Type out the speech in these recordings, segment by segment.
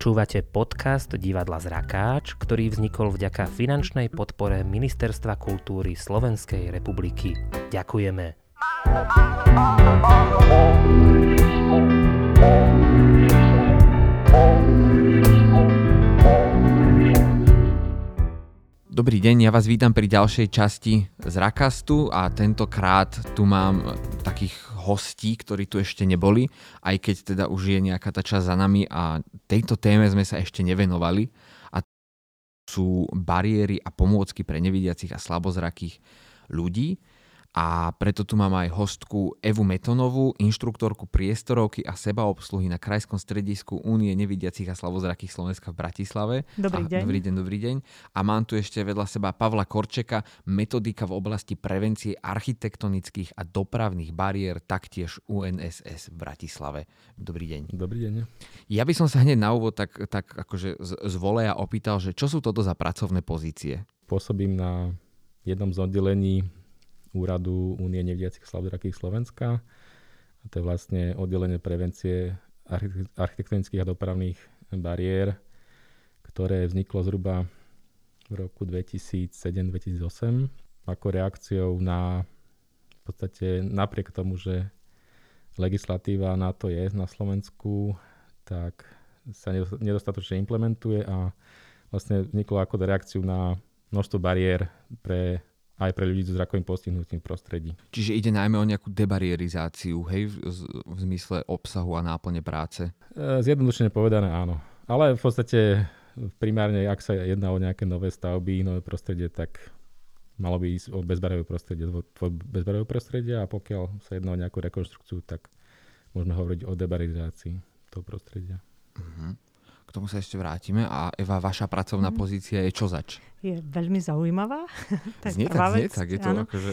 Počúvate podcast Divadla Zrakáč, ktorý vznikol vďaka finančnej podpore Ministerstva kultúry Slovenskej republiky. Ďakujeme. Dobrý deň, ja vás vítam pri ďalšej časti z Rakastu a tentokrát tu mám takých hostí, ktorí tu ešte neboli, aj keď teda už je nejaká tá časť za nami a tejto téme sme sa ešte nevenovali. A sú bariéry a pomôcky pre nevidiacich a slabozrakých ľudí a preto tu mám aj hostku Evu Metonovú, inštruktorku priestorovky a sebaobsluhy na Krajskom stredisku Únie nevidiacich a slavozrakých Slovenska v Bratislave. Dobrý deň. A, dobrý deň, dobrý deň. A mám tu ešte vedľa seba Pavla Korčeka, metodika v oblasti prevencie architektonických a dopravných bariér, taktiež UNSS v Bratislave. Dobrý deň. Dobrý deň. Ja by som sa hneď na úvod tak, tak akože z, z voleja opýtal, že čo sú toto za pracovné pozície? Pôsobím na jednom z oddelení úradu Únie nevidiacich slabozrakých Slovenska. A to je vlastne oddelenie prevencie architektonických a dopravných bariér, ktoré vzniklo zhruba v roku 2007-2008 ako reakciou na v podstate napriek tomu, že legislatíva na to je na Slovensku, tak sa nedostatočne implementuje a vlastne vzniklo ako reakciu na množstvo bariér pre aj pre ľudí so zrakovým postihnutím prostredí. Čiže ide najmä o nejakú debarierizáciu, hej, v, v zmysle obsahu a náplne práce? E, zjednodušene povedané áno. Ale v podstate primárne, ak sa jedná o nejaké nové stavby, nové prostredie, tak malo by ísť o bezbarové prostredie, bezbarové prostredie a pokiaľ sa jedná o nejakú rekonstrukciu, tak môžeme hovoriť o debarizácii toho prostredia. Uh-huh. K tomu sa ešte vrátime. A Eva, vaša pracovná mm. pozícia je čo zač? Je veľmi zaujímavá. znie tak, znie tak. Je to akože...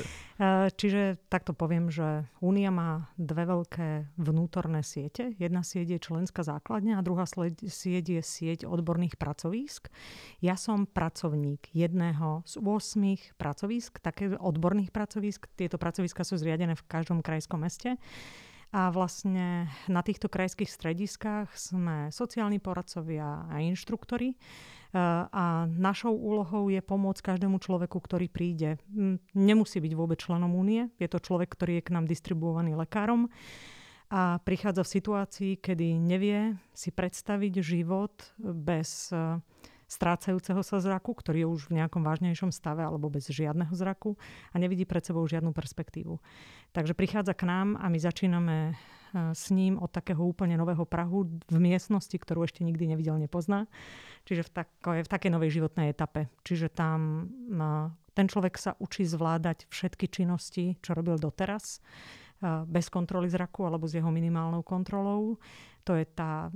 Čiže takto poviem, že Únia má dve veľké vnútorné siete. Jedna sieť je členská základňa a druhá sieť je sieť odborných pracovísk. Ja som pracovník jedného z 8 pracovísk, také odborných pracovísk. Tieto pracoviska sú zriadené v každom krajskom meste. A vlastne na týchto krajských strediskách sme sociálni poradcovia a inštruktori. E, a našou úlohou je pomôcť každému človeku, ktorý príde. Nemusí byť vôbec členom únie, je to človek, ktorý je k nám distribuovaný lekárom a prichádza v situácii, kedy nevie si predstaviť život bez uh, strácajúceho sa zraku, ktorý je už v nejakom vážnejšom stave alebo bez žiadneho zraku a nevidí pred sebou žiadnu perspektívu. Takže prichádza k nám a my začíname e, s ním od takého úplne nového Prahu v miestnosti, ktorú ešte nikdy nevidel, nepozná. Čiže v, tako, v takej novej životnej etape. Čiže tam e, ten človek sa učí zvládať všetky činnosti, čo robil doteraz bez kontroly zraku alebo s jeho minimálnou kontrolou. To je tá,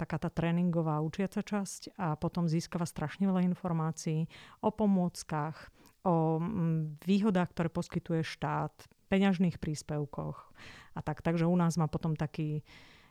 taká tá tréningová učiaca časť a potom získava strašne veľa informácií o pomôckach, o výhodách, ktoré poskytuje štát, peňažných príspevkoch a tak. Takže u nás má potom taký,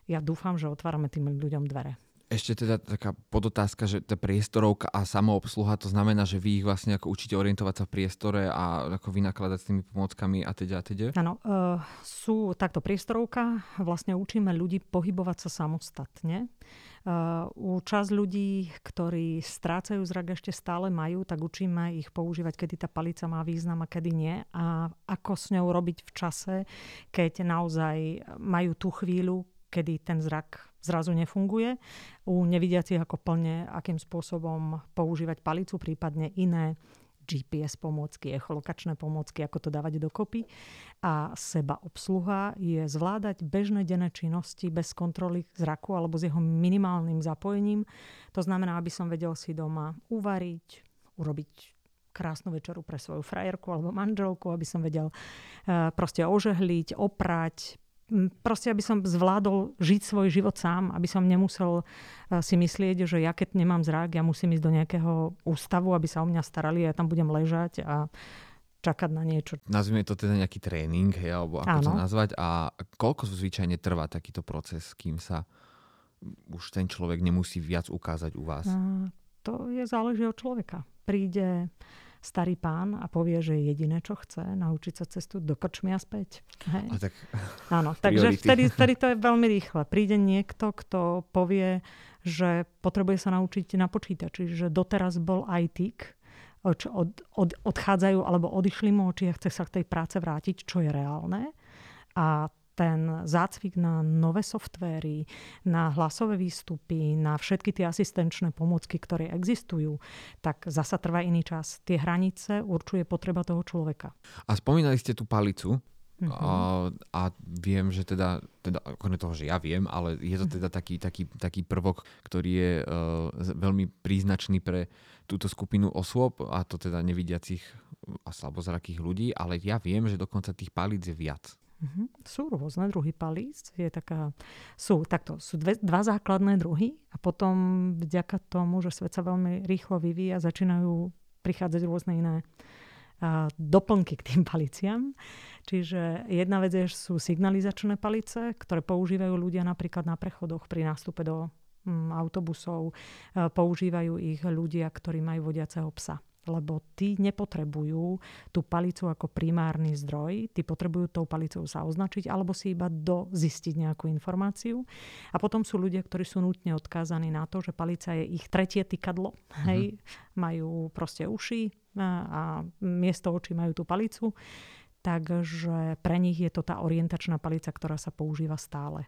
ja dúfam, že otvárame tým ľuďom dvere. Ešte teda taká podotázka, že tá priestorovka a samoobsluha, to znamená, že vy ich vlastne ako učíte orientovať sa v priestore a ako vynakladať s tými pomôckami a teda a teda? Áno, uh, sú takto priestorovka, vlastne učíme ľudí pohybovať sa samostatne. Uh, u čas ľudí, ktorí strácajú zrak ešte stále majú, tak učíme ich používať, kedy tá palica má význam a kedy nie a ako s ňou robiť v čase, keď naozaj majú tú chvíľu, kedy ten zrak zrazu nefunguje. U nevidiacich ako plne, akým spôsobom používať palicu, prípadne iné GPS pomôcky, echolokačné pomôcky, ako to dávať dokopy. A seba obsluha je zvládať bežné denné činnosti bez kontroly zraku alebo s jeho minimálnym zapojením. To znamená, aby som vedel si doma uvariť, urobiť krásnu večeru pre svoju frajerku alebo manželku, aby som vedel uh, proste ožehliť, oprať, proste, aby som zvládol žiť svoj život sám, aby som nemusel eh, si myslieť, že ja keď nemám zrak, ja musím ísť do nejakého ústavu, aby sa o mňa starali a ja tam budem ležať a čakať na niečo. Nazvime to teda nejaký tréning, hej, alebo ako Áno. to nazvať. A koľko zvyčajne trvá takýto proces, kým sa už ten človek nemusí viac ukázať u vás? A to je záleží od človeka. Príde starý pán a povie, že jediné, čo chce, naučiť sa cestu do krčmy a späť. Hej. A tak... Áno, takže vtedy, vtedy to je veľmi rýchle. Príde niekto, kto povie, že potrebuje sa naučiť na počítači, že doteraz bol ITík, od, od, odchádzajú alebo odišli mu, či chce sa k tej práce vrátiť, čo je reálne. A ten zácvik na nové softvéry, na hlasové výstupy, na všetky tie asistenčné pomôcky, ktoré existujú, tak zasa trvá iný čas. Tie hranice určuje potreba toho človeka. A spomínali ste tú palicu, Uh-huh. A, a viem, že teda, teda okrem toho, že ja viem, ale je to teda taký, taký, taký prvok, ktorý je uh, veľmi príznačný pre túto skupinu osôb, a to teda nevidiacich a slabozrakých ľudí, ale ja viem, že dokonca tých palíc je viac. Uh-huh. Sú rôzne druhy palíc. Je taká, sú, takto, sú dve, dva základné druhy a potom vďaka tomu, že svet sa veľmi rýchlo vyvíja, začínajú prichádzať rôzne iné a, doplnky k tým paliciam. Čiže jedna vec je, sú signalizačné palice, ktoré používajú ľudia napríklad na prechodoch pri nástupe do mm, autobusov. A, používajú ich ľudia, ktorí majú vodiaceho psa lebo tí nepotrebujú tú palicu ako primárny zdroj, tí potrebujú tou palicou sa označiť alebo si iba dozistiť nejakú informáciu. A potom sú ľudia, ktorí sú nutne odkázaní na to, že palica je ich tretie tykadlo. Mm-hmm. Hej, majú proste uši a, a miesto očí majú tú palicu. Takže pre nich je to tá orientačná palica, ktorá sa používa stále.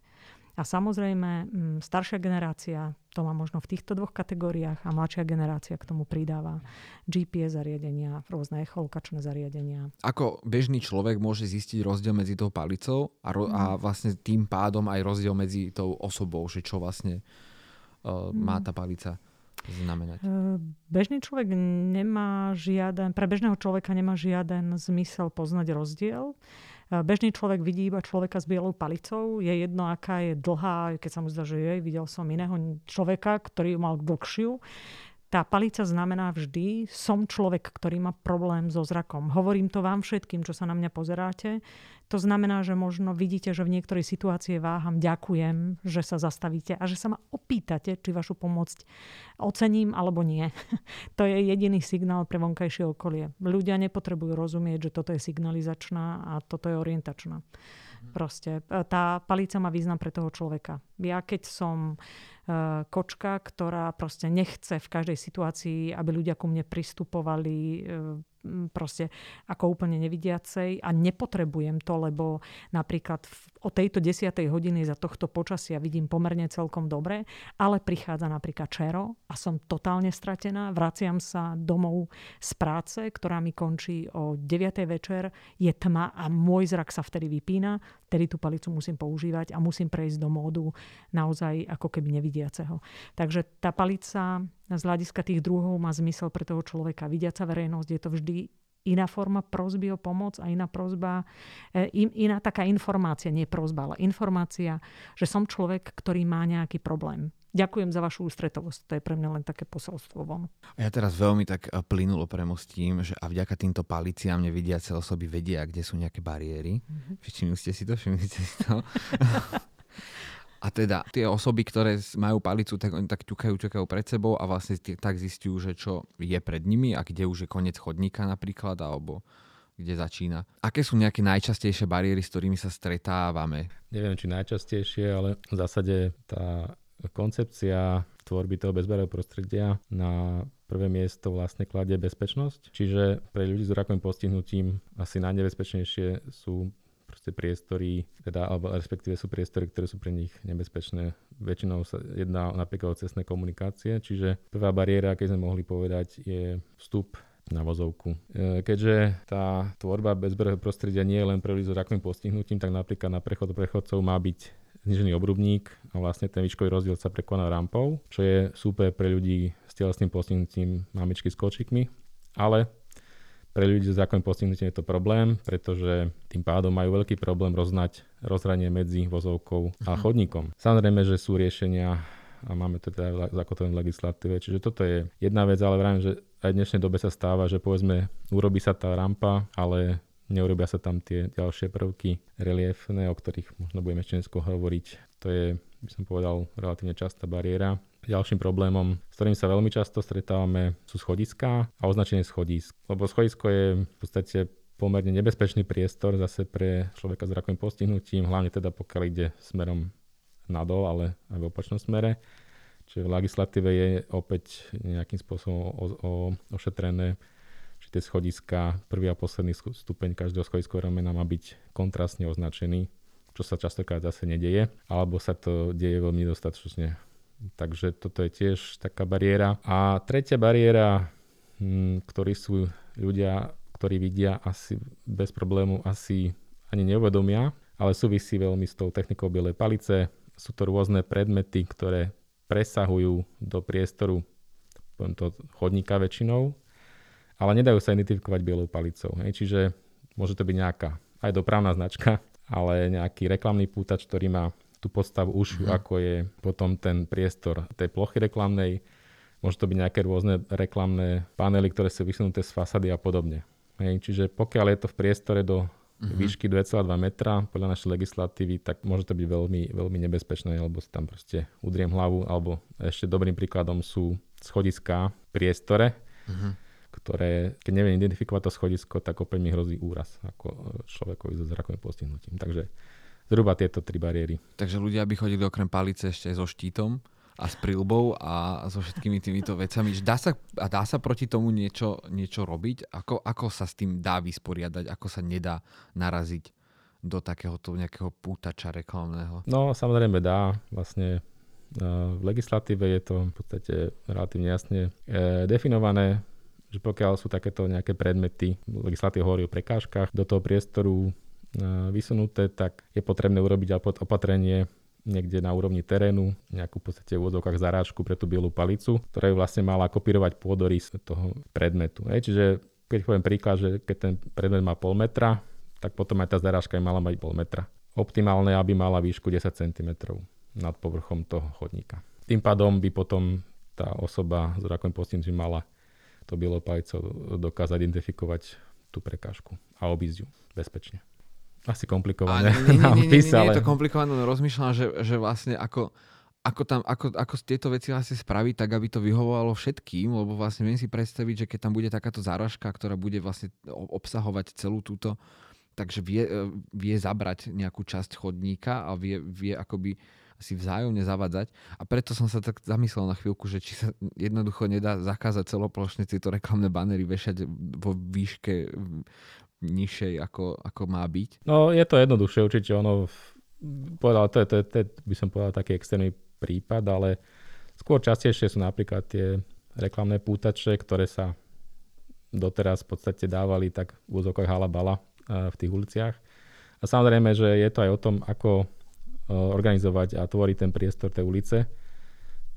A samozrejme, mm, staršia generácia to má možno v týchto dvoch kategóriách a mladšia generácia k tomu pridáva GPS zariadenia, rôzne echolokačné zariadenia. Ako bežný človek môže zistiť rozdiel medzi tou palicou a, ro- a mm. vlastne tým pádom aj rozdiel medzi tou osobou, že čo vlastne uh, má tá palica znamenať? E, bežný človek nemá žiaden, pre bežného človeka nemá žiaden zmysel poznať rozdiel. Bežný človek vidí iba človeka s bielou palicou, je jedno, aká je dlhá, keď sa mu zdá, že jej, videl som iného človeka, ktorý mal dlhšiu. Tá palica znamená vždy, som človek, ktorý má problém so zrakom. Hovorím to vám všetkým, čo sa na mňa pozeráte. To znamená, že možno vidíte, že v niektorej situácii váham, ďakujem, že sa zastavíte a že sa ma opýtate, či vašu pomoc ocením alebo nie. to je jediný signál pre vonkajšie okolie. Ľudia nepotrebujú rozumieť, že toto je signalizačná a toto je orientačná. Proste e, tá palica má význam pre toho človeka. Ja keď som uh, kočka, ktorá proste nechce v každej situácii, aby ľudia ku mne pristupovali uh, proste ako úplne nevidiacej a nepotrebujem to, lebo napríklad v, o tejto desiatej hodiny za tohto počasia vidím pomerne celkom dobre, ale prichádza napríklad čero a som totálne stratená, vraciam sa domov z práce, ktorá mi končí o 9. večer, je tma a môj zrak sa vtedy vypína, vtedy tú palicu musím používať a musím prejsť do módu naozaj ako keby nevidiaceho. Takže tá palica z hľadiska tých druhov má zmysel pre toho človeka. Vidiaca verejnosť je to vždy iná forma prosby o pomoc a iná prozba, e, in, iná taká informácia, nie prozba, ale informácia, že som človek, ktorý má nejaký problém. Ďakujem za vašu ústretovosť. To je pre mňa len také posolstvo von. Ja teraz veľmi tak e, plynulo premostím, že a vďaka týmto paliciám nevidiace osoby vedia, kde sú nejaké bariéry. Mm-hmm. Všimli ste si to? Všimli ste si to? A teda tie osoby, ktoré majú palicu, tak oni tak ťukajú, ťukajú pred sebou a vlastne tak zistujú, že čo je pred nimi a kde už je koniec chodníka napríklad, alebo kde začína. Aké sú nejaké najčastejšie bariéry, s ktorými sa stretávame? Neviem, či najčastejšie, ale v zásade tá koncepcia tvorby toho bezbarového prostredia na prvé miesto vlastne kladie bezpečnosť. Čiže pre ľudí s zrakovým postihnutím asi najnebezpečnejšie sú proste priestory, teda, alebo respektíve sú priestory, ktoré sú pre nich nebezpečné. Väčšinou sa jedná napríklad o cestné komunikácie, čiže prvá bariéra, keď sme mohli povedať, je vstup na vozovku. E, keďže tá tvorba bezberového prostredia nie je len pre ľudí s rakovým postihnutím, tak napríklad na prechod prechodcov má byť znižený obrubník a vlastne ten výškový rozdiel sa prekoná rampou, čo je super pre ľudí s telesným postihnutím mamičky s kočikmi, ale pre ľudí s zákoným postihnutím je to problém, pretože tým pádom majú veľký problém roznať rozhranie medzi vozovkou a mhm. chodníkom. Samozrejme, že sú riešenia a máme to teda zakotvené v legislatíve. Čiže toto je jedna vec, ale vravím, že aj v dnešnej dobe sa stáva, že povedzme urobí sa tá rampa, ale neurobia sa tam tie ďalšie prvky reliefné, o ktorých možno budeme ešte neskôr hovoriť. To je, by som povedal, relatívne častá bariéra. Ďalším problémom, s ktorým sa veľmi často stretávame, sú schodiská a označenie schodisk. Lebo schodisko je v podstate pomerne nebezpečný priestor zase pre človeka s rakovým postihnutím, hlavne teda pokiaľ ide smerom nadol, ale aj v opačnom smere. Čiže v legislatíve je opäť nejakým spôsobom o, o, ošetrené, tie schodiska, prvý a posledný stupeň každého schodiskového ramena má byť kontrastne označený, čo sa častokrát zase nedeje, alebo sa to deje veľmi dostatočne. Takže toto je tiež taká bariéra. A tretia bariéra, hm, ktorí sú ľudia, ktorí vidia asi bez problému, asi ani neuvedomia, ale súvisí veľmi s tou technikou bielej palice. Sú to rôzne predmety, ktoré presahujú do priestoru to chodníka väčšinou, ale nedajú sa identifikovať bielou palicou. Hej. Čiže môže to byť nejaká aj dopravná značka, ale nejaký reklamný pútač, ktorý má tú podstavu už uh-huh. ako je potom ten priestor tej plochy reklamnej. Môže to byť nejaké rôzne reklamné panely, ktoré sú vysunuté z fasady a podobne. Hej. Čiže pokiaľ je to v priestore do uh-huh. výšky 2,2 metra podľa našej legislatívy, tak môže to byť veľmi, veľmi nebezpečné, lebo si tam proste udriem hlavu, alebo ešte dobrým príkladom sú schodiska v priestore, uh-huh. Ktoré, keď neviem identifikovať to schodisko, tak opäť mi hrozí úraz ako človekovi so zrakovým postihnutím. Takže zhruba tieto tri bariéry. Takže ľudia by chodili okrem palice ešte so štítom? a s prilbou a so všetkými týmito vecami. Dá sa, a dá sa proti tomu niečo, niečo robiť? Ako, ako sa s tým dá vysporiadať? Ako sa nedá naraziť do takéhoto nejakého pútača reklamného? No, samozrejme dá. Vlastne v legislatíve je to v podstate relatívne jasne e, definované, že pokiaľ sú takéto nejaké predmety, legislatíva hovorí o prekážkach, do toho priestoru e, vysunuté, tak je potrebné urobiť opatrenie niekde na úrovni terénu, nejakú v podstate v úvodzovkách zarážku pre tú bielu palicu, ktorá vlastne mala kopírovať pôdorys toho predmetu. Hej. Čiže keď poviem príklad, že keď ten predmet má pol metra, tak potom aj tá zarážka aj mala mať pol metra. Optimálne, aby mala výšku 10 cm nad povrchom toho chodníka. Tým pádom by potom tá osoba s rakovým postihnutím mala to bielou palicou dokázať identifikovať tú prekážku a obísť ju bezpečne asi komplikované nie, nie, nie, nie, nie, nie, je to komplikované, no rozmýšľam, že, že vlastne ako, ako, tam, ako, ako tieto veci vlastne spraviť tak, aby to vyhovovalo všetkým, lebo vlastne viem si predstaviť, že keď tam bude takáto záražka, ktorá bude vlastne obsahovať celú túto, takže vie, e, vie zabrať nejakú časť chodníka a vie, vie akoby si vzájomne zavadzať. A preto som sa tak zamyslel na chvíľku, že či sa jednoducho nedá zakázať celoplošne tieto reklamné banery vešať vo výške nižšej, ako, ako má byť? No je to jednoduchšie určite, ono povedal, to je, to, je, to je, by som povedal taký extrémny prípad, ale skôr častejšie sú napríklad tie reklamné pútače, ktoré sa doteraz v podstate dávali tak v úzokách halabala v tých uliciach. A samozrejme, že je to aj o tom, ako organizovať a tvoriť ten priestor tej ulice.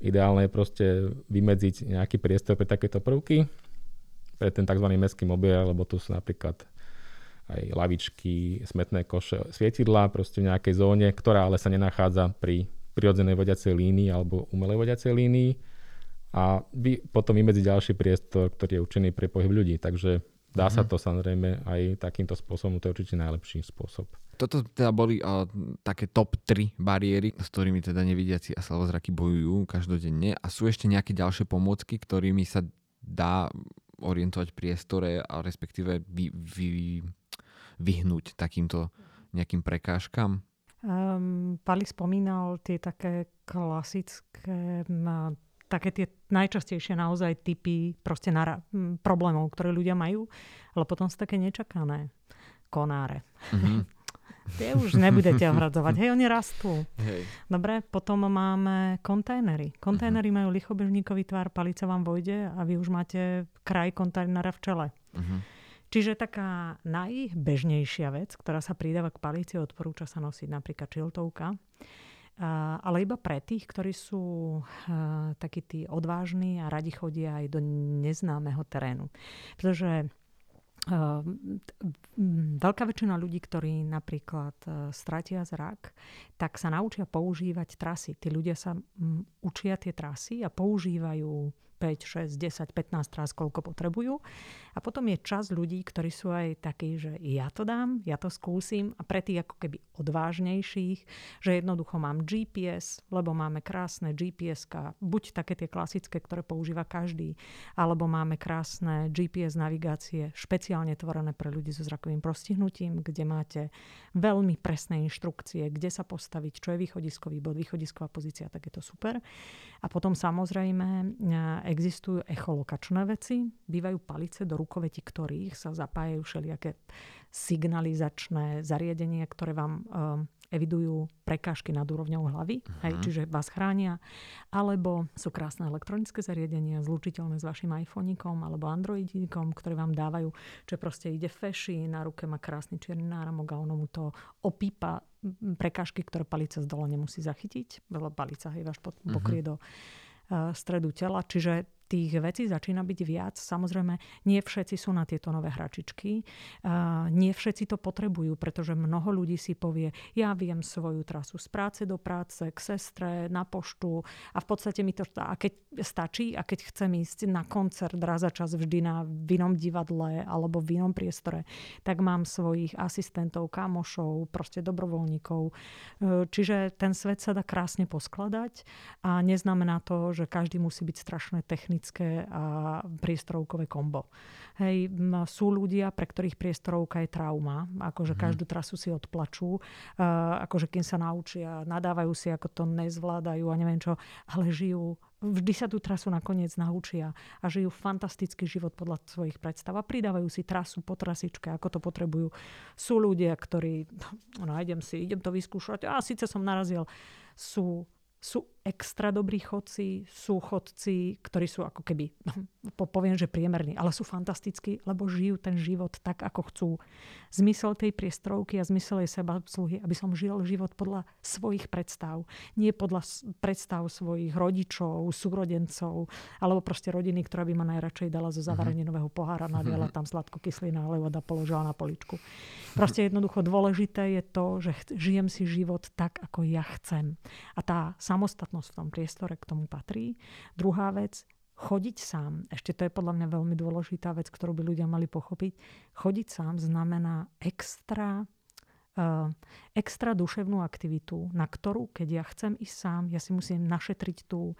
Ideálne je proste vymedziť nejaký priestor pre takéto prvky, pre ten tzv. mestský mobil, lebo tu sú napríklad aj lavičky, smetné koše, svietidla proste v nejakej zóne, ktorá ale sa nenachádza pri prirodzenej vodiacej línii alebo umelej vodiacej línii a vy potom vymedzi ďalší priestor, ktorý je určený pre pohyb ľudí. Takže dá sa mhm. to samozrejme aj takýmto spôsobom, to je určite najlepší spôsob. Toto teda boli uh, také top 3 bariéry, s ktorými teda nevidiaci a slavozraky bojujú každodenne. A sú ešte nejaké ďalšie pomôcky, ktorými sa dá orientovať priestore a respektíve vy, vy, vyhnúť takýmto nejakým prekážkam? Um, Pali spomínal tie také klasické, také tie najčastejšie naozaj typy proste nara- problémov, ktoré ľudia majú, ale potom sú také nečakané konáre. Mm-hmm. Tie už nebudete ohradzovať. Hej, oni rastú. Hej. Dobre, potom máme kontajnery. Kontajnery uh-huh. majú lichobežníkový tvar, palica vám vojde a vy už máte kraj kontajnera v čele. Uh-huh. Čiže taká najbežnejšia vec, ktorá sa pridáva k palícii, odporúča sa nosiť napríklad čiltovka, ale iba pre tých, ktorí sú takí tí odvážni a radi chodia aj do neznámeho terénu. Pretože veľká väčšina ľudí, ktorí napríklad stratia zrak, tak sa naučia používať trasy. Tí ľudia sa učia tie trasy a používajú 5, 6, 10, 15 raz, koľko potrebujú. A potom je čas ľudí, ktorí sú aj takí, že ja to dám, ja to skúsim a pre tých ako keby odvážnejších, že jednoducho mám GPS, lebo máme krásne gps buď také tie klasické, ktoré používa každý, alebo máme krásne GPS navigácie špeciálne tvorené pre ľudí so zrakovým postihnutím, kde máte veľmi presné inštrukcie, kde sa postaviť, čo je východiskový bod, východisková pozícia, tak je to super. A potom samozrejme e, existujú echolokačné veci, bývajú palice, do rukoveti ktorých sa zapájajú všelijaké signalizačné zariadenia, ktoré vám um, evidujú prekážky nad úrovňou hlavy, uh-huh. hej, čiže vás chránia, alebo sú krásne elektronické zariadenia zlučiteľné s vašim iPhoneikom alebo Androidíkom, ktoré vám dávajú, že proste ide feši, na ruke má krásny čierny náramok a ono mu to opípa prekážky, ktoré palica z dole nemusí zachytiť, lebo palica hej, váš mhm. pokrie uh-huh. do stredu tela. Čiže tých vecí začína byť viac. Samozrejme, nie všetci sú na tieto nové hračičky. Nie všetci to potrebujú, pretože mnoho ľudí si povie, ja viem svoju trasu z práce do práce, k sestre, na poštu a v podstate mi to a keď stačí a keď chcem ísť na koncert raz za čas vždy na vinom divadle alebo v inom priestore, tak mám svojich asistentov, kamošov, proste dobrovoľníkov. E, čiže ten svet sa dá krásne poskladať a neznamená to, že každý musí byť strašne technický technické a priestorovkové kombo. Hej, sú ľudia, pre ktorých priestorovka je trauma, akože mm. každú trasu si odplačú, uh, akože kým sa naučia, nadávajú si, ako to nezvládajú a neviem čo, ale žijú vždy sa tú trasu nakoniec naučia a žijú fantastický život podľa svojich predstav a pridávajú si trasu po trasičke, ako to potrebujú. Sú ľudia, ktorí, no idem si, idem to vyskúšať, a síce som narazil, sú sú extra dobrí chodci, sú chodci, ktorí sú ako keby, poviem, že priemerní, ale sú fantastickí, lebo žijú ten život tak, ako chcú. Zmysel tej priestrovky a zmysel jej seba sluhy, aby som žil život podľa svojich predstav. Nie podľa predstav svojich rodičov, súrodencov, alebo proste rodiny, ktorá by ma najradšej dala zo mhm. pohára, nadiala tam sladko kyslina, ale voda položila na poličku. Proste jednoducho dôležité je to, že žijem si život tak, ako ja chcem. A tá samostatnosť v tom priestore k tomu patrí. Druhá vec, chodiť sám, ešte to je podľa mňa veľmi dôležitá vec, ktorú by ľudia mali pochopiť, chodiť sám znamená extra, uh, extra duševnú aktivitu, na ktorú, keď ja chcem ísť sám, ja si musím našetriť tú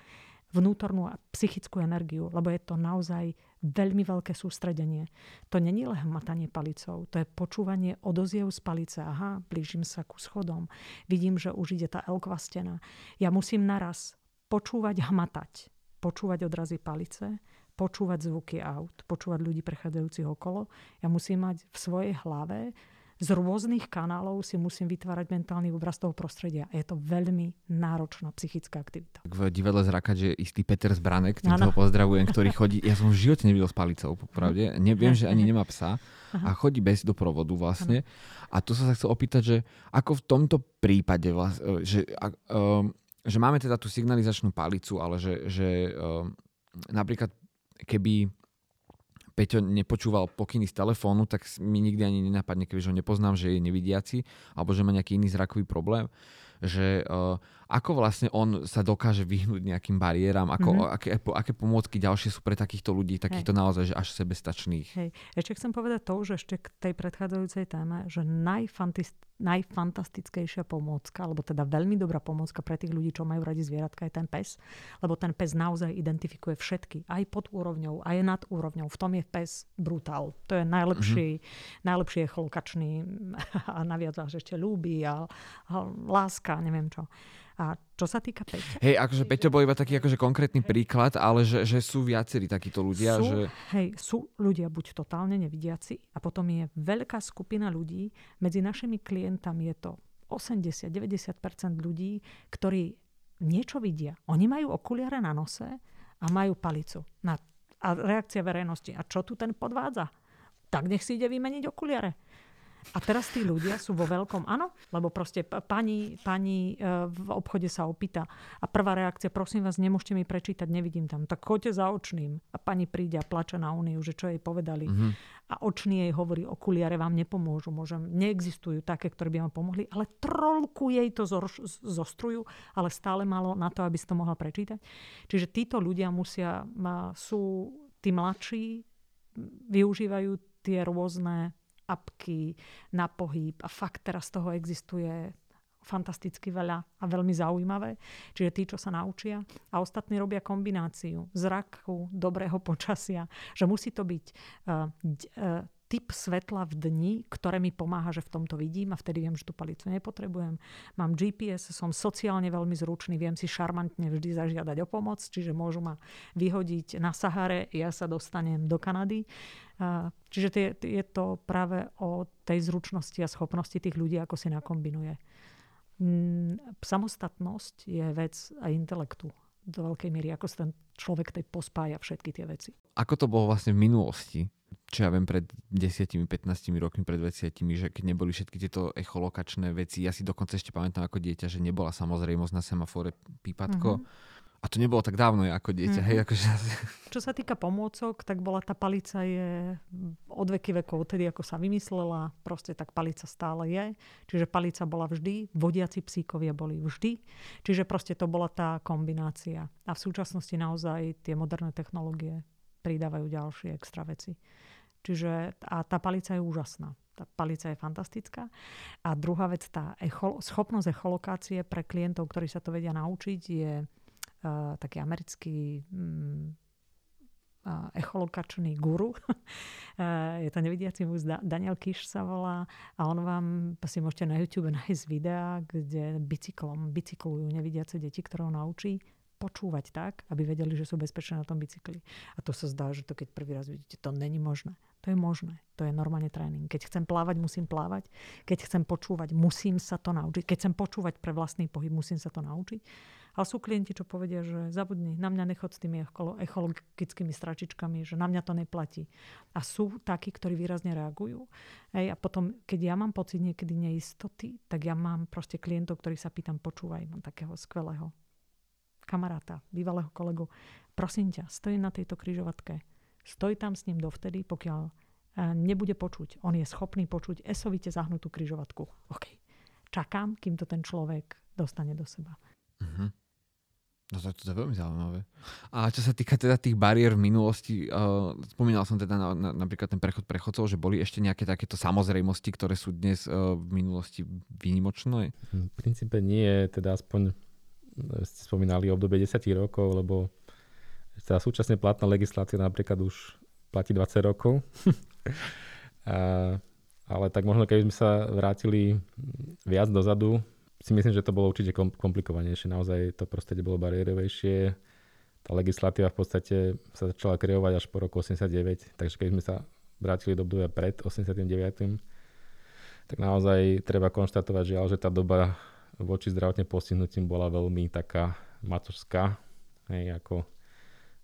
vnútornú a psychickú energiu, lebo je to naozaj veľmi veľké sústredenie. To není len hmatanie palicou, to je počúvanie odoziev z palice. Aha, blížim sa ku schodom, vidím, že už ide tá elková stena. Ja musím naraz počúvať, hmatať. Počúvať odrazy palice, počúvať zvuky aut, počúvať ľudí prechádzajúcich okolo. Ja musím mať v svojej hlave z rôznych kanálov si musím vytvárať mentálny obraz toho prostredia. A je to veľmi náročná psychická aktivita. V divadle zrakať, že istý Peter Zbranek, tým ho pozdravujem, ktorý chodí, ja som v živote nevidel s palicou, popravde. Neviem, že ani nemá psa a chodí bez doprovodu vlastne. A tu sa chcel opýtať, že ako v tomto prípade, vlastne, že, um, že máme teda tú signalizačnú palicu, ale že, že um, napríklad keby Peťo nepočúval pokyny z telefónu, tak mi nikdy ani nenapadne, keďže ho nepoznám, že je nevidiaci alebo že má nejaký iný zrakový problém že uh, ako vlastne on sa dokáže vyhnúť nejakým bariéram, ako, mm-hmm. aké, aké pomôcky ďalšie sú pre takýchto ľudí, takýchto Hej. naozaj že až sebestačných. Hej. Ešte chcem povedať to, že ešte k tej predchádzajúcej téme, že najfantist, najfantastickejšia pomôcka, alebo teda veľmi dobrá pomôcka pre tých ľudí, čo majú radi zvieratka, je ten pes. Lebo ten pes naozaj identifikuje všetky, aj pod úrovňou, aj nad úrovňou. V tom je pes brutál. To je najlepší, mm-hmm. najlepší je chlokačný a naviac ešte ľúbi a, a láska, neviem čo. A čo sa týka Peťa... Hej, akože Peťo bol iba taký akože konkrétny príklad, ale že, že sú viacerí takíto ľudia. Sú, že... Hej, sú ľudia buď totálne nevidiaci a potom je veľká skupina ľudí, medzi našimi klientami je to 80-90% ľudí, ktorí niečo vidia. Oni majú okuliare na nose a majú palicu. Na, a reakcia verejnosti. A čo tu ten podvádza? Tak nech si ide vymeniť okuliare. A teraz tí ľudia sú vo veľkom, áno, lebo proste pani, pani e, v obchode sa opýta a prvá reakcia, prosím vás, nemôžete mi prečítať, nevidím tam. Tak choďte za očným. A pani príde a plače na úniu, že čo jej povedali. Mm-hmm. a očný jej hovorí, okuliare vám nepomôžu, môžem, neexistujú také, ktoré by vám pomohli, ale trolku jej to zostrujú, ale stále malo na to, aby si to mohla prečítať. Čiže títo ľudia musia, sú tí mladší, využívajú tie rôzne apky na pohyb a fakt teraz toho existuje fantasticky veľa a veľmi zaujímavé. Čiže tí, čo sa naučia. A ostatní robia kombináciu zraku, dobrého počasia, že musí to byť uh, uh, typ svetla v dni, ktoré mi pomáha, že v tomto vidím a vtedy viem, že tú palicu nepotrebujem. Mám GPS, som sociálne veľmi zručný, viem si šarmantne vždy zažiadať o pomoc, čiže môžu ma vyhodiť na Sahare, ja sa dostanem do Kanady. Čiže je to práve o tej zručnosti a schopnosti tých ľudí, ako si nakombinuje. Samostatnosť je vec aj intelektu do veľkej miery, ako sa ten človek tej pospája všetky tie veci. Ako to bolo vlastne v minulosti? Čo ja viem, pred 10-15 rokmi, pred 20 že keď neboli všetky tieto echolokačné veci, ja si dokonca ešte pamätám ako dieťa, že nebola samozrejmosť na semafore pípatko. Mm-hmm a to nebolo tak dávno ako dieťa. Mm. Hej, akože... Čo sa týka pomôcok, tak bola tá palica je od veky vekov, tedy ako sa vymyslela, proste tak palica stále je. Čiže palica bola vždy, vodiaci psíkovia boli vždy. Čiže proste to bola tá kombinácia. A v súčasnosti naozaj tie moderné technológie pridávajú ďalšie extra veci. Čiže a tá palica je úžasná. Tá palica je fantastická. A druhá vec, tá echo, schopnosť echolokácie pre klientov, ktorí sa to vedia naučiť, je taký americký um, echolokačný guru. je to nevidiaci muž, Daniel Kiš sa volá a on vám si môžete na YouTube nájsť videá, kde bicyklom bicyklujú nevidiace deti, ktoré ho naučí počúvať tak, aby vedeli, že sú bezpečné na tom bicykli. A to sa zdá, že to keď prvý raz vidíte, to není možné. To je možné. To je normálne tréning. Keď chcem plávať, musím plávať. Keď chcem počúvať, musím sa to naučiť. Keď chcem počúvať pre vlastný pohyb, musím sa to naučiť. Ale sú klienti, čo povedia, že zabudni, na mňa nechod s tými ekologickými stračičkami, že na mňa to neplatí. A sú takí, ktorí výrazne reagujú. Ej, a potom, keď ja mám pocit niekedy neistoty, tak ja mám proste klientov, ktorých sa pýtam, počúvaj, mám takého skvelého kamaráta, bývalého kolegu. Prosím ťa, stoj na tejto kryžovatke. Stoj tam s ním dovtedy, pokiaľ e, nebude počuť. On je schopný počuť esovite zahnutú kryžovatku. OK. Čakám, kým to ten človek dostane do seba. Uh-huh. No to, to je veľmi zaujímavé. A čo sa týka teda tých bariér v minulosti, uh, spomínal som teda na, na, napríklad ten prechod prechodcov, že boli ešte nejaké takéto samozrejmosti, ktoré sú dnes uh, v minulosti výnimočné? V princípe nie, teda aspoň e, ste spomínali obdobie 10 rokov, lebo teda súčasne platná legislácia napríklad už platí 20 rokov. a, ale tak možno keby sme sa vrátili viac dozadu, si myslím, že to bolo určite komplikovanejšie. Naozaj to prostredie bolo bariérovejšie. Tá legislatíva v podstate sa začala kreovať až po roku 89, takže keď sme sa vrátili do obdobia pred 89, tak naozaj treba konštatovať, žiaľ, že tá doba voči zdravotne postihnutím bola veľmi taká matorská, hej, ako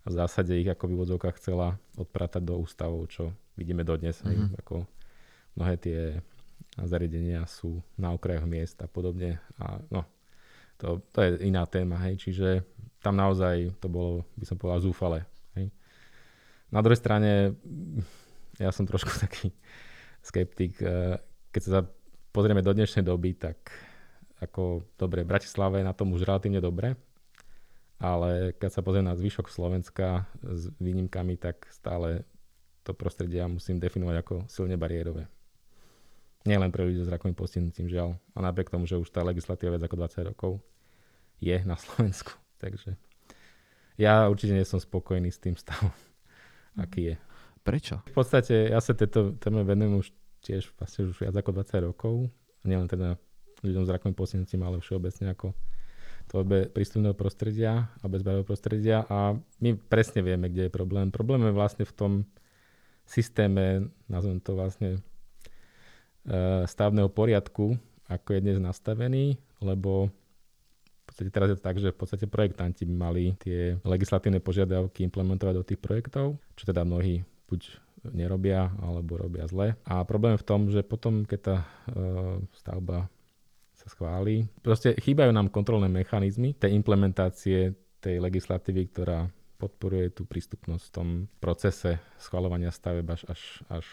v zásade ich ako v chcela odpratať do ústavov, čo vidíme dodnes, mm-hmm. hej, mhm. ako mnohé tie zariadenia sú na okrajoch miest a podobne. A no, to, to je iná téma, hej, čiže tam naozaj to bolo, by som povedal, zúfale. Hej. Na druhej strane, ja som trošku taký skeptik. Eh, keď sa pozrieme do dnešnej doby, tak ako, dobre, Bratislava je na tom už relatívne dobre, ale keď sa pozriem na zvyšok Slovenska s výnimkami, tak stále to prostredie ja musím definovať ako silne bariérové. Nielen pre ľudí so zrakovým postihnutím, žiaľ. A napriek tomu, že už tá legislatíva viac ako 20 rokov je na Slovensku. Takže ja určite nie som spokojný s tým stavom, aký je. Prečo? V podstate ja sa tejto téme venujem už tiež vlastne už viac ako 20 rokov. Nielen teda ľuďom s zrakovým postihnutím, ale všeobecne ako tvorbe prístupného prostredia a bezbariérového prostredia a my presne vieme, kde je problém. Problém je vlastne v tom systéme, nazvem to vlastne stavného poriadku, ako je dnes nastavený, lebo v podstate teraz je to tak, že v podstate projektanti by mali tie legislatívne požiadavky implementovať do tých projektov, čo teda mnohí buď nerobia, alebo robia zle. A problém v tom, že potom, keď tá e, stavba sa schváli, proste chýbajú nám kontrolné mechanizmy tej implementácie tej legislatívy, ktorá podporuje tú prístupnosť v tom procese schvalovania staveb až, až, až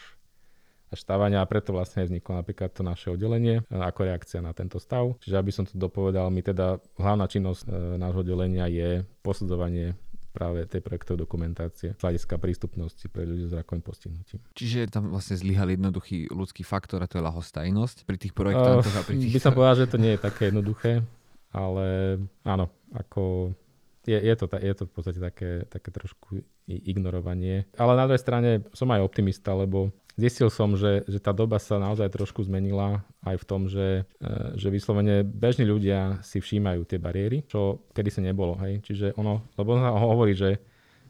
a štávania a preto vlastne vzniklo napríklad to naše oddelenie e, ako reakcia na tento stav. Čiže aby som to dopovedal, my teda hlavná činnosť e, nášho oddelenia je posudzovanie práve tej projektovej dokumentácie z hľadiska prístupnosti pre ľudí s rakovým postihnutím. Čiže tam vlastne zlyhal jednoduchý ľudský faktor a to je lahostajnosť pri tých projektoch uh, a pri tých... By som povedal, že to nie je také jednoduché, ale áno, ako je, je, to, je to v podstate také, také trošku ignorovanie. Ale na druhej strane som aj optimista, lebo zistil som, že, že tá doba sa naozaj trošku zmenila aj v tom, že, e, že vyslovene bežní ľudia si všímajú tie bariéry, čo kedy sa nebolo. Hej? Čiže ono, lebo on hovorí, že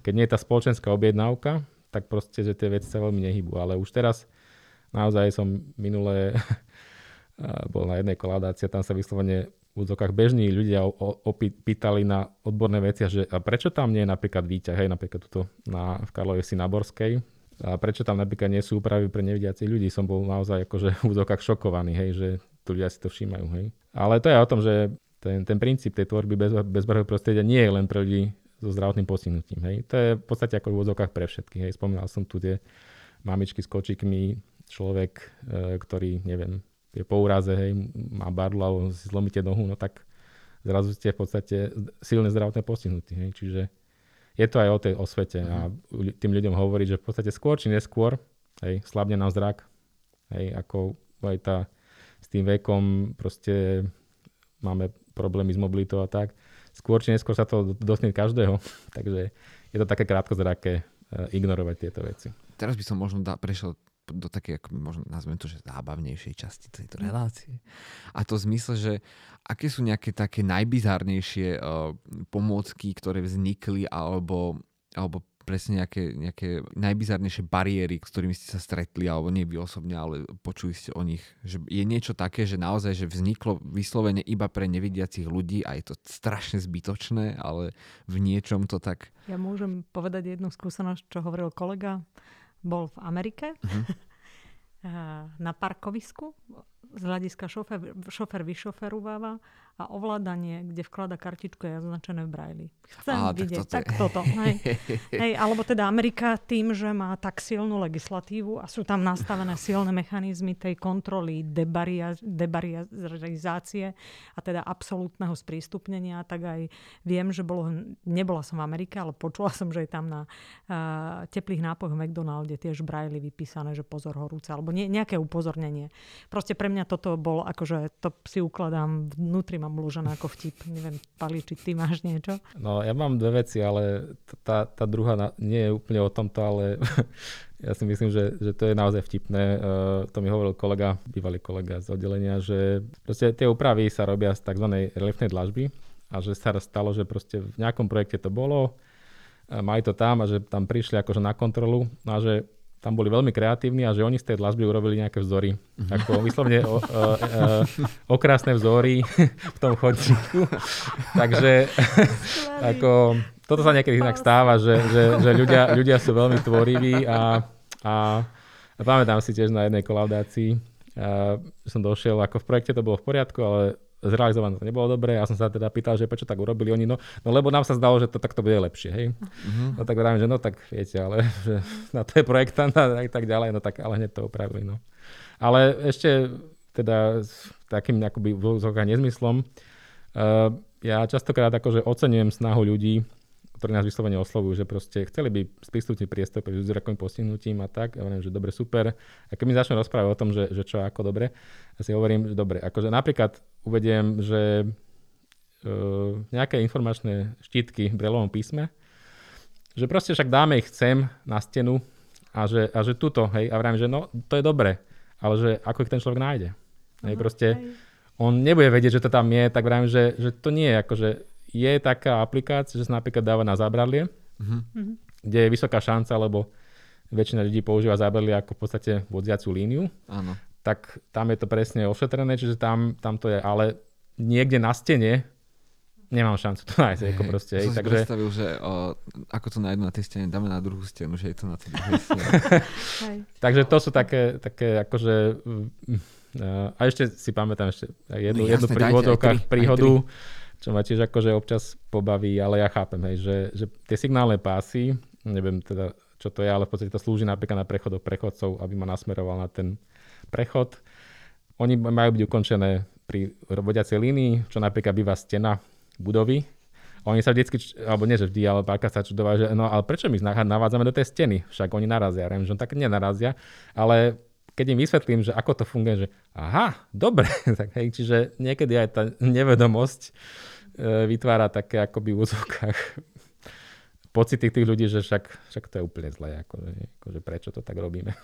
keď nie je tá spoločenská objednávka, tak proste, že tie veci sa veľmi nehybu. Ale už teraz naozaj som minulé bol na jednej kolaudácii a tam sa vyslovene v úzokách bežní ľudia opýtali na odborné veci, že a prečo tam nie je napríklad výťah, hej, napríklad tuto na, v Karlovesi na Borskej, a prečo tam napríklad nie sú úpravy pre nevidiacich ľudí. Som bol naozaj akože v úzokách šokovaný, hej, že tu ľudia si to všímajú. Hej. Ale to je o tom, že ten, ten princíp tej tvorby bez, bezbarvého prostredia nie je len pre ľudí so zdravotným postihnutím. Hej. To je v podstate ako v úzokách pre všetkých. Hej. Spomínal som tu tie mamičky s kočikmi, človek, e, ktorý, neviem, je po úraze, hej, má barlu alebo si zlomíte nohu, no tak zrazu ste v podstate silné zdravotné postihnutí. Hej. Čiže je to aj o tej osvete uh-huh. a mhm. tým ľuďom hovoriť, že v podstate skôr či neskôr hej, slabne nám zrak, hej, ako aj tá s tým vekom proste máme problémy s mobilitou a tak. Skôr či neskôr sa to dostne každého, takže je to také krátkozraké uh, ignorovať tieto veci. Teraz by som možno da, prešiel do také, ako možno nazvem to, že zábavnejšej časti tejto mhm. relácie. A to v zmysle, že aké sú nejaké také najbizárnejšie uh, pomôcky, ktoré vznikli, alebo, alebo presne nejaké, nejaké najbizárnejšie bariéry, s ktorými ste sa stretli, alebo nie vy osobne, ale počuli ste o nich. Že je niečo také, že naozaj, že vzniklo vyslovene iba pre nevidiacich ľudí a je to strašne zbytočné, ale v niečom to tak... Ja môžem povedať jednu skúsenosť, čo hovoril kolega bol v Amerike uh-huh. na parkovisku z hľadiska šofer, šofer vyšoferováva a ovládanie, kde vklada kartičku je označené v Braille. Chcem Á, vidieť, tak, toto, tak toto. Hej. hej, alebo teda Amerika tým, že má tak silnú legislatívu a sú tam nastavené silné mechanizmy tej kontroly debaria, a teda absolútneho sprístupnenia, tak aj viem, že bolo, nebola som v Amerike, ale počula som, že je tam na uh, teplých nápojoch v McDonalde tiež Braille vypísané, že pozor horúce, alebo nie, nejaké upozornenie. Proste pre mňa toto bol, akože to si ukladám vnútri, mám mlúžené ako vtip. Neviem, Pali, či ty máš niečo? No, ja mám dve veci, ale tá, tá druhá na, nie je úplne o tomto, ale ja si myslím, že, že to je naozaj vtipné. Uh, to mi hovoril kolega, bývalý kolega z oddelenia, že proste tie úpravy sa robia z tzv. reliefnej dlažby a že sa stalo, že proste v nejakom projekte to bolo, mali to tam a že tam prišli akože na kontrolu no a že tam boli veľmi kreatívni a že oni z tej dlažby urobili nejaké vzory. Mm-hmm. Ako vyslovne o, o, o, okrásne vzory v tom chodníku. Takže ako, toto sa niekedy inak stáva, že, že, že ľudia, ľudia sú veľmi tvoriví a, a, a pamätám si tiež na jednej kolaudácii, a som došiel, ako v projekte to bolo v poriadku, ale zrealizované to nebolo dobre. Ja som sa teda pýtal, že prečo tak urobili oni. No, no lebo nám sa zdalo, že to takto bude lepšie. Hej? Uh-huh. No tak vravím, že no tak viete, ale že na to je projektant a tak ďalej, no tak ale hneď to opravili. No. Ale ešte teda s takým akoby nezmyslom, uh, ja častokrát akože ocenujem snahu ľudí, ktorí nás vyslovene oslovujú, že proste chceli by sprístupniť priestor pre ľudí s rakovým postihnutím a tak. Ja hovorím, že dobre, super. A keď mi začnú rozprávať o tom, že, že čo ako dobre, ja si hovorím, že dobre. Akože napríklad uvediem, že uh, nejaké informačné štítky v brelovom písme, že proste však dáme ich chcem na stenu a že, a že tuto, hej, a vravím, že no, to je dobre, ale že ako ich ten človek nájde. Hej, proste on nebude vedieť, že to tam je, tak vravím, že, že to nie je akože je taká aplikácia, že sa napríklad dáva na zábradlie, uh-huh. kde je vysoká šanca, lebo väčšina ľudí používa zábradlie ako v podstate vodziacu líniu. Áno. Tak tam je to presne ošetrené, čiže tam, tam to je, ale niekde na stene nemám šancu to nájsť. Hey, ako proste, hej, takže... si predstavil, že o, ako to nájdu na tej stene, dáme na druhú stenu, že je to na tej druhej stene. takže to sú také, také akože... Uh, a ešte si pamätám ešte jednu, no, jasne, jednu pri vodovkách príhodu. Aj čo ma tiež akože občas pobaví, ale ja chápem, hej, že, že tie signálne pásy, neviem teda, čo to je, ale v podstate to slúži napríklad na prechodov prechodcov, aby ma nasmeroval na ten prechod. Oni majú byť ukončené pri vodiacej línii, čo napríklad býva stena budovy. Oni sa vždycky, alebo nie že vždy, ale párka sa čudovajú, že no ale prečo my navádzame do tej steny? Však oni narazia. Ja že tak nenarazia, ale keď im vysvetlím, že ako to funguje, že aha, dobre, tak hej, čiže niekedy aj tá nevedomosť vytvára také akoby v úzovkách pocity tých ľudí, že však, však to je úplne zlé, akože, akože prečo to tak robíme.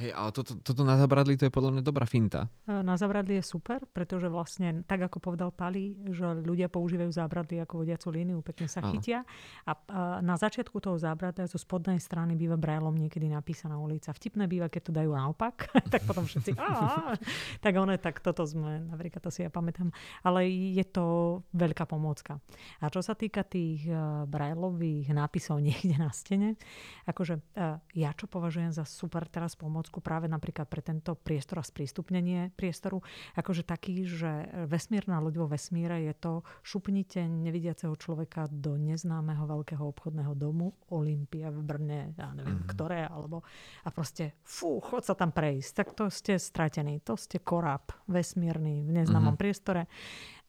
Hej, ale toto, toto na zabradli to je podľa mňa dobrá finta. Na zabradli je super, pretože vlastne, tak ako povedal Pali, že ľudia používajú zábradly ako vodiacu líniu, pekne sa Áno. chytia. A, a na začiatku toho zábradlia zo spodnej strany býva brajlom niekedy napísaná ulica. Vtipné býva, keď to dajú naopak, tak potom všetci, tak ono, tak toto sme, napríklad to si ja pamätám. Ale je to veľká pomôcka. A čo sa týka tých uh, brajlových nápisov niekde na stene, akože uh, ja čo považujem za super teraz pomoc Slovensku práve napríklad pre tento priestor a sprístupnenie priestoru, akože taký, že vesmírna loď vo vesmíre je to šupnite nevidiaceho človeka do neznámeho veľkého obchodného domu Olympia v Brne, ja neviem mm-hmm. ktoré, alebo a proste fú, chod sa tam prejsť, tak to ste stratení, to ste korab vesmírny v neznámom mm-hmm. priestore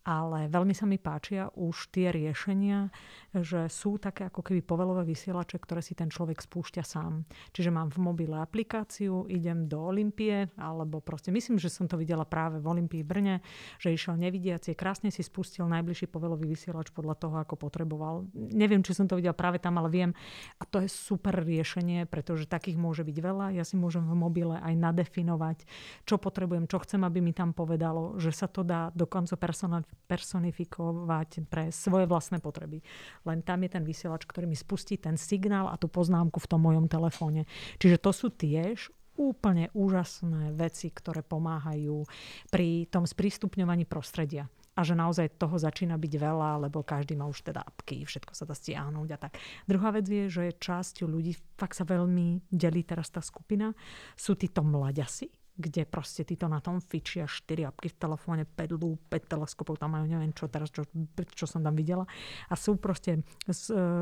ale veľmi sa mi páčia už tie riešenia, že sú také ako keby povelové vysielače, ktoré si ten človek spúšťa sám. Čiže mám v mobile aplikáciu, idem do Olympie, alebo proste myslím, že som to videla práve v Olympii Brne, že išiel nevidiaci, krásne si spustil najbližší povelový vysielač podľa toho, ako potreboval. Neviem, či som to videla práve tam, ale viem. A to je super riešenie, pretože takých môže byť veľa. Ja si môžem v mobile aj nadefinovať, čo potrebujem, čo chcem, aby mi tam povedalo, že sa to dá dokonca personalizovať personifikovať pre svoje vlastné potreby. Len tam je ten vysielač, ktorý mi spustí ten signál a tú poznámku v tom mojom telefóne. Čiže to sú tiež úplne úžasné veci, ktoré pomáhajú pri tom sprístupňovaní prostredia a že naozaj toho začína byť veľa, lebo každý má už teda apky, všetko sa dá stiahnuť a tak. Druhá vec je, že časť ľudí, fakt sa veľmi delí teraz tá skupina, sú títo mladiasi, kde proste títo na tom fičia 4 apky v telefóne, 5 lúp, 5 teleskopov, tam majú neviem čo teraz, čo, čo som tam videla. A sú proste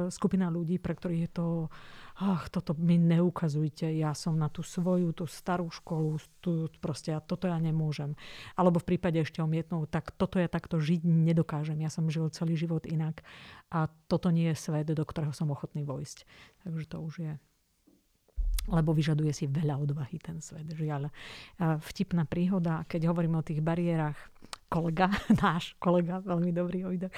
skupina ľudí, pre ktorých je to ach, toto mi neukazujte, ja som na tú svoju, tú starú školu, tú, proste ja, toto ja nemôžem. Alebo v prípade ešte omietnú, tak toto ja takto žiť nedokážem. Ja som žil celý život inak a toto nie je svet, do ktorého som ochotný vojsť. Takže to už je lebo vyžaduje si veľa odvahy ten svet, žiaľ. Vtipná príhoda, keď hovoríme o tých bariérach, kolega, náš kolega, veľmi dobrý ojdok,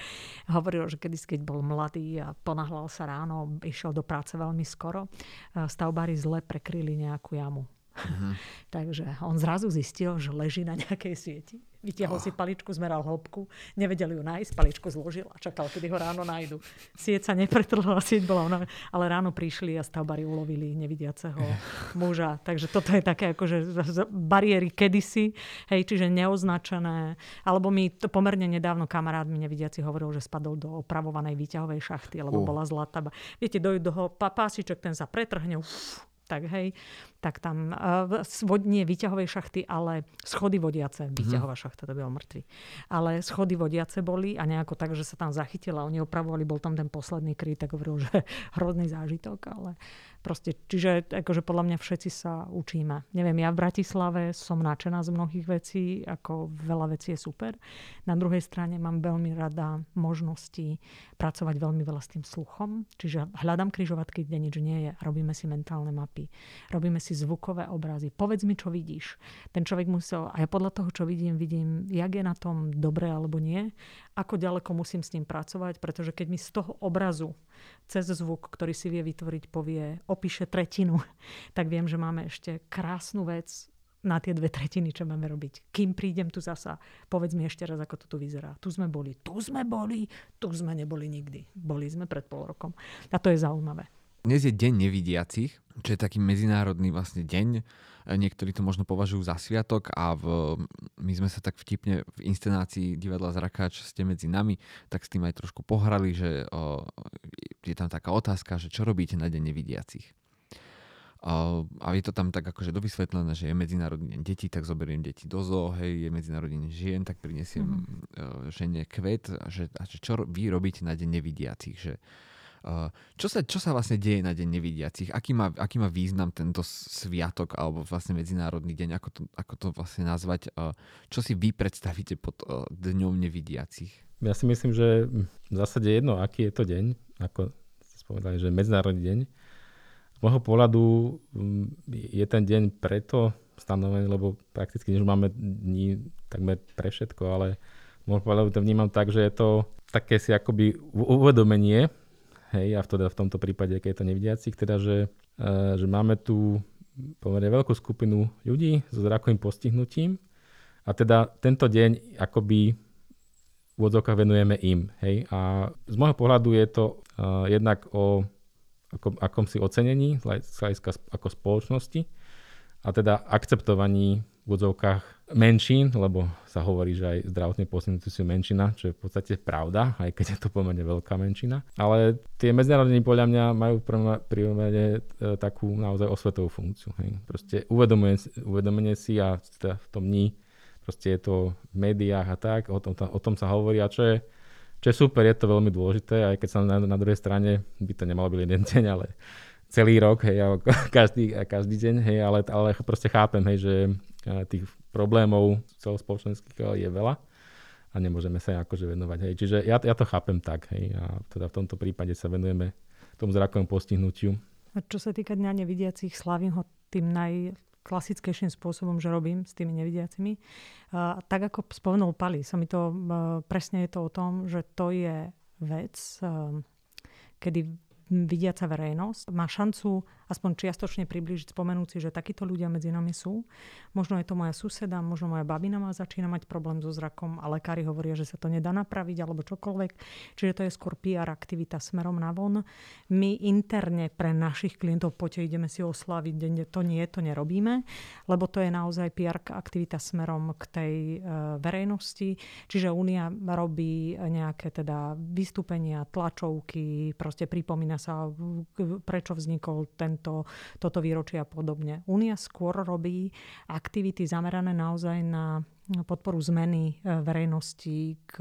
hovoril, že kedy, keď bol mladý a ponahlal sa ráno, išiel do práce veľmi skoro, stavbári zle prekryli nejakú jamu. Uh-huh. Takže on zrazu zistil, že leží na nejakej sieti Vytiahol oh. si paličku, zmeral hĺbku, nevedel ju nájsť, paličku zložil a čakal, kedy ho ráno nájdu. Sieť sa nepretrhla, sieť bola ona, ale ráno prišli a stavbari ulovili nevidiaceho muža. Takže toto je také akože bariéry kedysi, hej, čiže neoznačené. Alebo mi to pomerne nedávno kamarát mi nevidiaci hovoril, že spadol do opravovanej výťahovej šachty, lebo uh. bola zlatá. Viete, dojde do pásiček, ten sa pretrhne, uf, tak hej, tak tam uh, nie výťahovej šachty, ale schody vodiace. Mhm. Výťahová šachta, to bolo mŕtvy. Ale schody vodiace boli a nejako tak, že sa tam zachytila. Oni opravovali, bol tam ten posledný kry, tak hovoril, že hrozný zážitok, ale Proste, čiže akože podľa mňa všetci sa učíme. Neviem, ja v Bratislave som nadšená z mnohých vecí, ako veľa vecí je super. Na druhej strane mám veľmi rada možnosti pracovať veľmi veľa s tým sluchom. Čiže hľadám križovatky, kde nič nie je. Robíme si mentálne mapy. Robíme si zvukové obrazy. Povedz mi, čo vidíš. Ten človek musel, a ja podľa toho, čo vidím, vidím, jak je na tom dobre alebo nie ako ďaleko musím s ním pracovať, pretože keď mi z toho obrazu cez zvuk, ktorý si vie vytvoriť, povie, opíše tretinu, tak viem, že máme ešte krásnu vec na tie dve tretiny, čo máme robiť. Kým prídem tu zasa, povedz mi ešte raz, ako to tu vyzerá. Tu sme boli, tu sme boli, tu sme neboli nikdy. Boli sme pred pol rokom. A to je zaujímavé. Dnes je deň nevidiacich, čo je taký medzinárodný vlastne deň. Niektorí to možno považujú za sviatok a v, my sme sa tak vtipne v inscenácii divadla Zrakáč ste medzi nami, tak s tým aj trošku pohrali, že o, je tam taká otázka, že čo robíte na deň nevidiacich. A je to tam tak akože dovysvetlené, že je Medzinárodný deň detí, tak zoberiem deti do zoo, hej, je Medzinárodný deň žien, tak prinesiem mm-hmm. žene kvet, že, a že čo vy robíte na deň nevidiacich, že Čo sa, čo sa vlastne deje na Deň nevidiacich? Aký má, aký má význam tento sviatok alebo vlastne Medzinárodný deň? Ako to, ako to vlastne nazvať? Čo si vy predstavíte pod Dňom nevidiacich? Ja si myslím, že v zásade jedno, aký je to deň, ako ste spovedali, že Medzinárodný deň. Z môjho pohľadu je ten deň preto stanovený, lebo prakticky než máme dní takmer pre všetko, ale môjho pohľadu to vnímam tak, že je to také si akoby uvedomenie Hej, a v, teda v tomto prípade, keď je to nevidiacich, teda, že, uh, že máme tu pomerne veľkú skupinu ľudí so zrakovým postihnutím a teda tento deň akoby v úvodzovkách venujeme im. Hej? A z môjho pohľadu je to uh, jednak o ako, akomsi ocenení z hľadiska ako spoločnosti a teda akceptovaní v úvodzovkách menšín, lebo sa hovorí, že aj zdravotne postihnutí sú menšina, čo je v podstate pravda, aj keď je to pomerne veľká menšina. Ale tie medzinárodní podľa mňa majú pri e, takú naozaj osvetovú funkciu. Hej. Proste uvedomenie, uvedomenie si a teda v tom dní proste je to v médiách a tak, o tom, o tom sa hovorí a čo je, čo je super, je to veľmi dôležité, aj keď sa na, na druhej strane by to nemalo byť jeden deň, ale celý rok, hej, každý, každý deň, hej, ale, ale proste chápem, hej, že tých problémov celospoločenských je veľa a nemôžeme sa akože venovať. Hej. Čiže ja, ja to chápem tak. Hej. A teda v tomto prípade sa venujeme tomu zrakovému postihnutiu. A čo sa týka dňa nevidiacich, slavím ho tým najklasickejším spôsobom, že robím s tými nevidiacimi. A tak ako spomenul Pali, sa mi to, presne je to o tom, že to je vec, kedy vidiaca verejnosť má šancu aspoň čiastočne približiť, spomenúci, že takíto ľudia medzi nami sú. Možno je to moja suseda, možno moja babina má začína mať problém so zrakom a lekári hovoria, že sa to nedá napraviť alebo čokoľvek. Čiže to je skôr PR aktivita smerom na von. My interne pre našich klientov poďte ideme si oslaviť deň, to nie, to nerobíme, lebo to je naozaj PR aktivita smerom k tej e, verejnosti. Čiže Únia robí nejaké teda vystúpenia, tlačovky, proste pripomína sa, prečo vznikol ten tento, toto výročie a podobne. Únia skôr robí aktivity zamerané naozaj na podporu zmeny e, verejnosti, k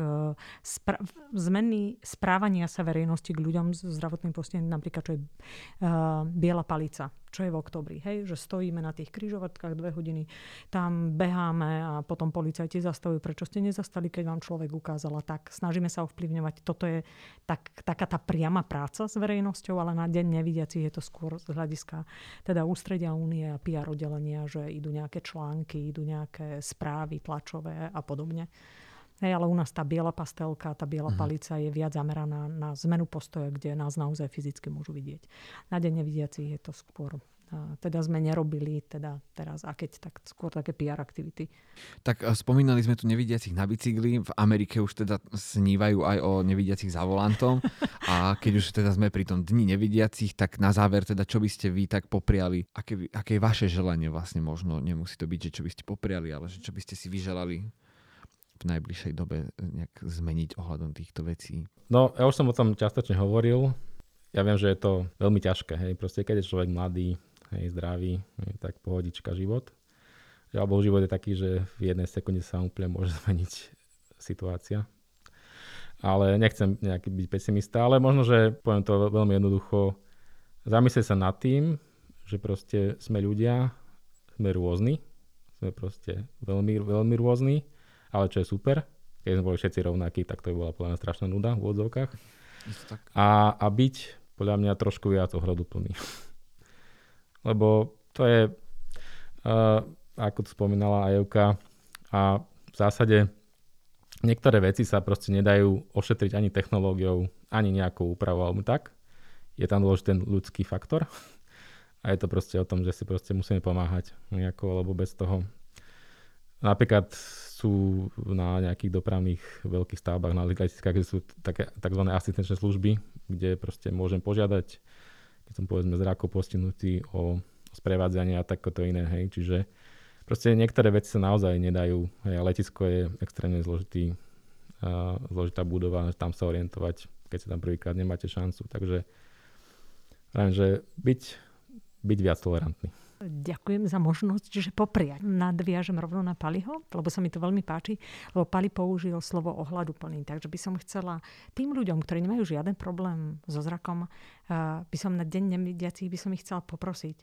spra- zmeny správania sa verejnosti k ľuďom s zdravotným postihnutím, napríklad čo je uh, biela palica čo je v oktobri, hej, že stojíme na tých kryžovatkách dve hodiny, tam beháme a potom policajti zastavujú, prečo ste nezastali, keď vám človek ukázala, tak snažíme sa ovplyvňovať. Toto je tak, taká tá priama práca s verejnosťou, ale na deň nevidiaci je to skôr z hľadiska teda ústredia únie a PR oddelenia, že idú nejaké články, idú nejaké správy tlačové a podobne. Hej, ale u nás tá biela pastelka, tá biela uh-huh. palica je viac zameraná na zmenu postoja, kde nás naozaj fyzicky môžu vidieť. Na deň nevidiacich je to skôr teda sme nerobili teda teraz, a keď tak skôr také PR aktivity. Tak spomínali sme tu nevidiacich na bicykli, v Amerike už teda snívajú aj o nevidiacich za volantom a keď už teda sme pri tom dni nevidiacich, tak na záver teda čo by ste vy tak popriali, aké, aké je vaše želanie vlastne možno, nemusí to byť, že čo by ste popriali, ale že čo by ste si vyželali v najbližšej dobe nejak zmeniť ohľadom týchto vecí? No, ja už som o tom častočne hovoril. Ja viem, že je to veľmi ťažké. Hej. Proste, keď je človek mladý, hej, zdravý, hej, tak pohodička život. Alebo život je taký, že v jednej sekunde sa úplne môže zmeniť situácia. Ale nechcem nejaký byť pesimista, ale možno, že poviem to veľmi jednoducho, zamyslieť sa nad tým, že proste sme ľudia, sme rôzni, sme proste veľmi, veľmi rôzni ale čo je super, keď sme boli všetci rovnakí, tak to by bola podľa mňa strašná nuda v odzovkách. A, a byť podľa mňa trošku viac ohľaduplný. Lebo to je, uh, ako to spomínala aj Evka, a v zásade niektoré veci sa proste nedajú ošetriť ani technológiou, ani nejakou úpravou alebo tak. Je tam dôležitý ten ľudský faktor. A je to proste o tom, že si proste musíme pomáhať nejako, lebo bez toho napríklad sú na nejakých dopravných veľkých stavbách, na letiskách, kde sú také tzv. asistenčné služby, kde proste môžem požiadať, keď som povedzme zráko postihnutý o sprevádzanie a takoto iné, hej, čiže proste niektoré veci sa naozaj nedajú, hej, letisko je extrémne zložitý, uh, zložitá budova, tam sa orientovať, keď sa tam prvýkrát nemáte šancu, takže viem, že byť, byť viac tolerantný. Ďakujem za možnosť, že popriať. Nadviažem rovno na Paliho, lebo sa mi to veľmi páči, lebo Pali použil slovo ohľaduplný. Takže by som chcela tým ľuďom, ktorí nemajú žiaden problém so zrakom, by som na deň nevidiacich by som ich chcela poprosiť,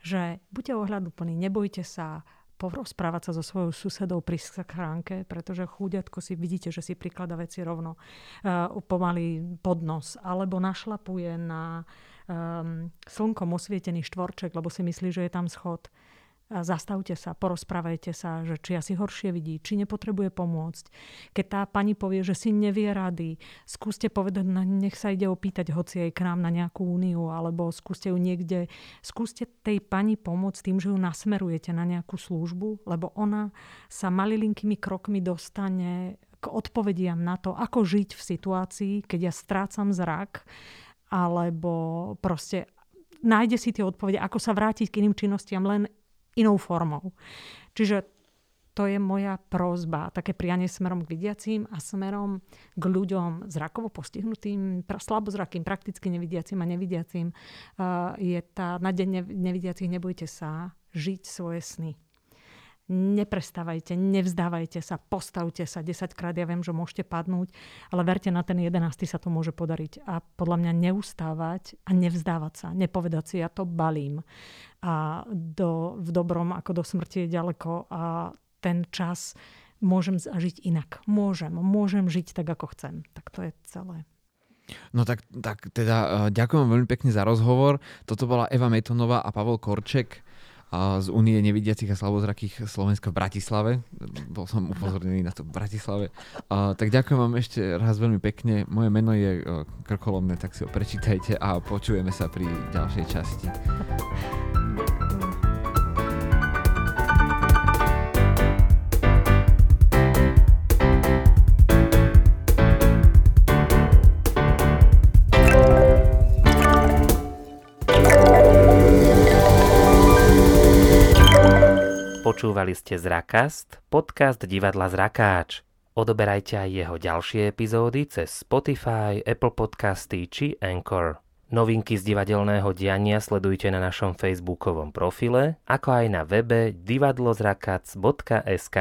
že buďte ohľaduplní, nebojte sa, porozprávať sa so svojou susedou pri schránke, pretože chúďatko si vidíte, že si prikladá veci rovno uh, pomaly pod nos, alebo našlapuje na um, slnkom osvietený štvorček, lebo si myslí, že je tam schod zastavte sa, porozprávajte sa, že či asi horšie vidí, či nepotrebuje pomôcť. Keď tá pani povie, že si nevie rady, skúste povedať, nech sa ide opýtať hoci aj k nám na nejakú úniu, alebo skúste ju niekde, skúste tej pani pomôcť tým, že ju nasmerujete na nejakú službu, lebo ona sa malilinkými krokmi dostane k odpovediam na to, ako žiť v situácii, keď ja strácam zrak, alebo proste nájde si tie odpovede, ako sa vrátiť k iným činnostiam len inou formou. Čiže to je moja prozba, také prianie smerom k vidiacím a smerom k ľuďom zrakovo postihnutým, slabozrakým, prakticky nevidiacím a nevidiacím. Je tá na deň nevidiacich nebojte sa žiť svoje sny neprestávajte, nevzdávajte sa, postavte sa 10 krát, ja viem, že môžete padnúť, ale verte na ten 11. sa to môže podariť. A podľa mňa neustávať a nevzdávať sa, nepovedať si, ja to balím. A do, v dobrom ako do smrti je ďaleko a ten čas môžem zažiť inak. Môžem, môžem žiť tak, ako chcem. Tak to je celé. No tak, tak teda e, ďakujem veľmi pekne za rozhovor. Toto bola Eva Metonová a Pavel Korček z Unie nevidiacich a slabozrakých Slovenska v Bratislave. Bol som upozornený na to v Bratislave. A, tak ďakujem vám ešte raz veľmi pekne. Moje meno je Krkolomné, tak si ho prečítajte a počujeme sa pri ďalšej časti. Počúvali ste Zrakast, podcast divadla Zrakáč. Odoberajte aj jeho ďalšie epizódy cez Spotify, Apple Podcasty či Anchor. Novinky z divadelného diania sledujte na našom facebookovom profile, ako aj na webe divadlozrakac.sk.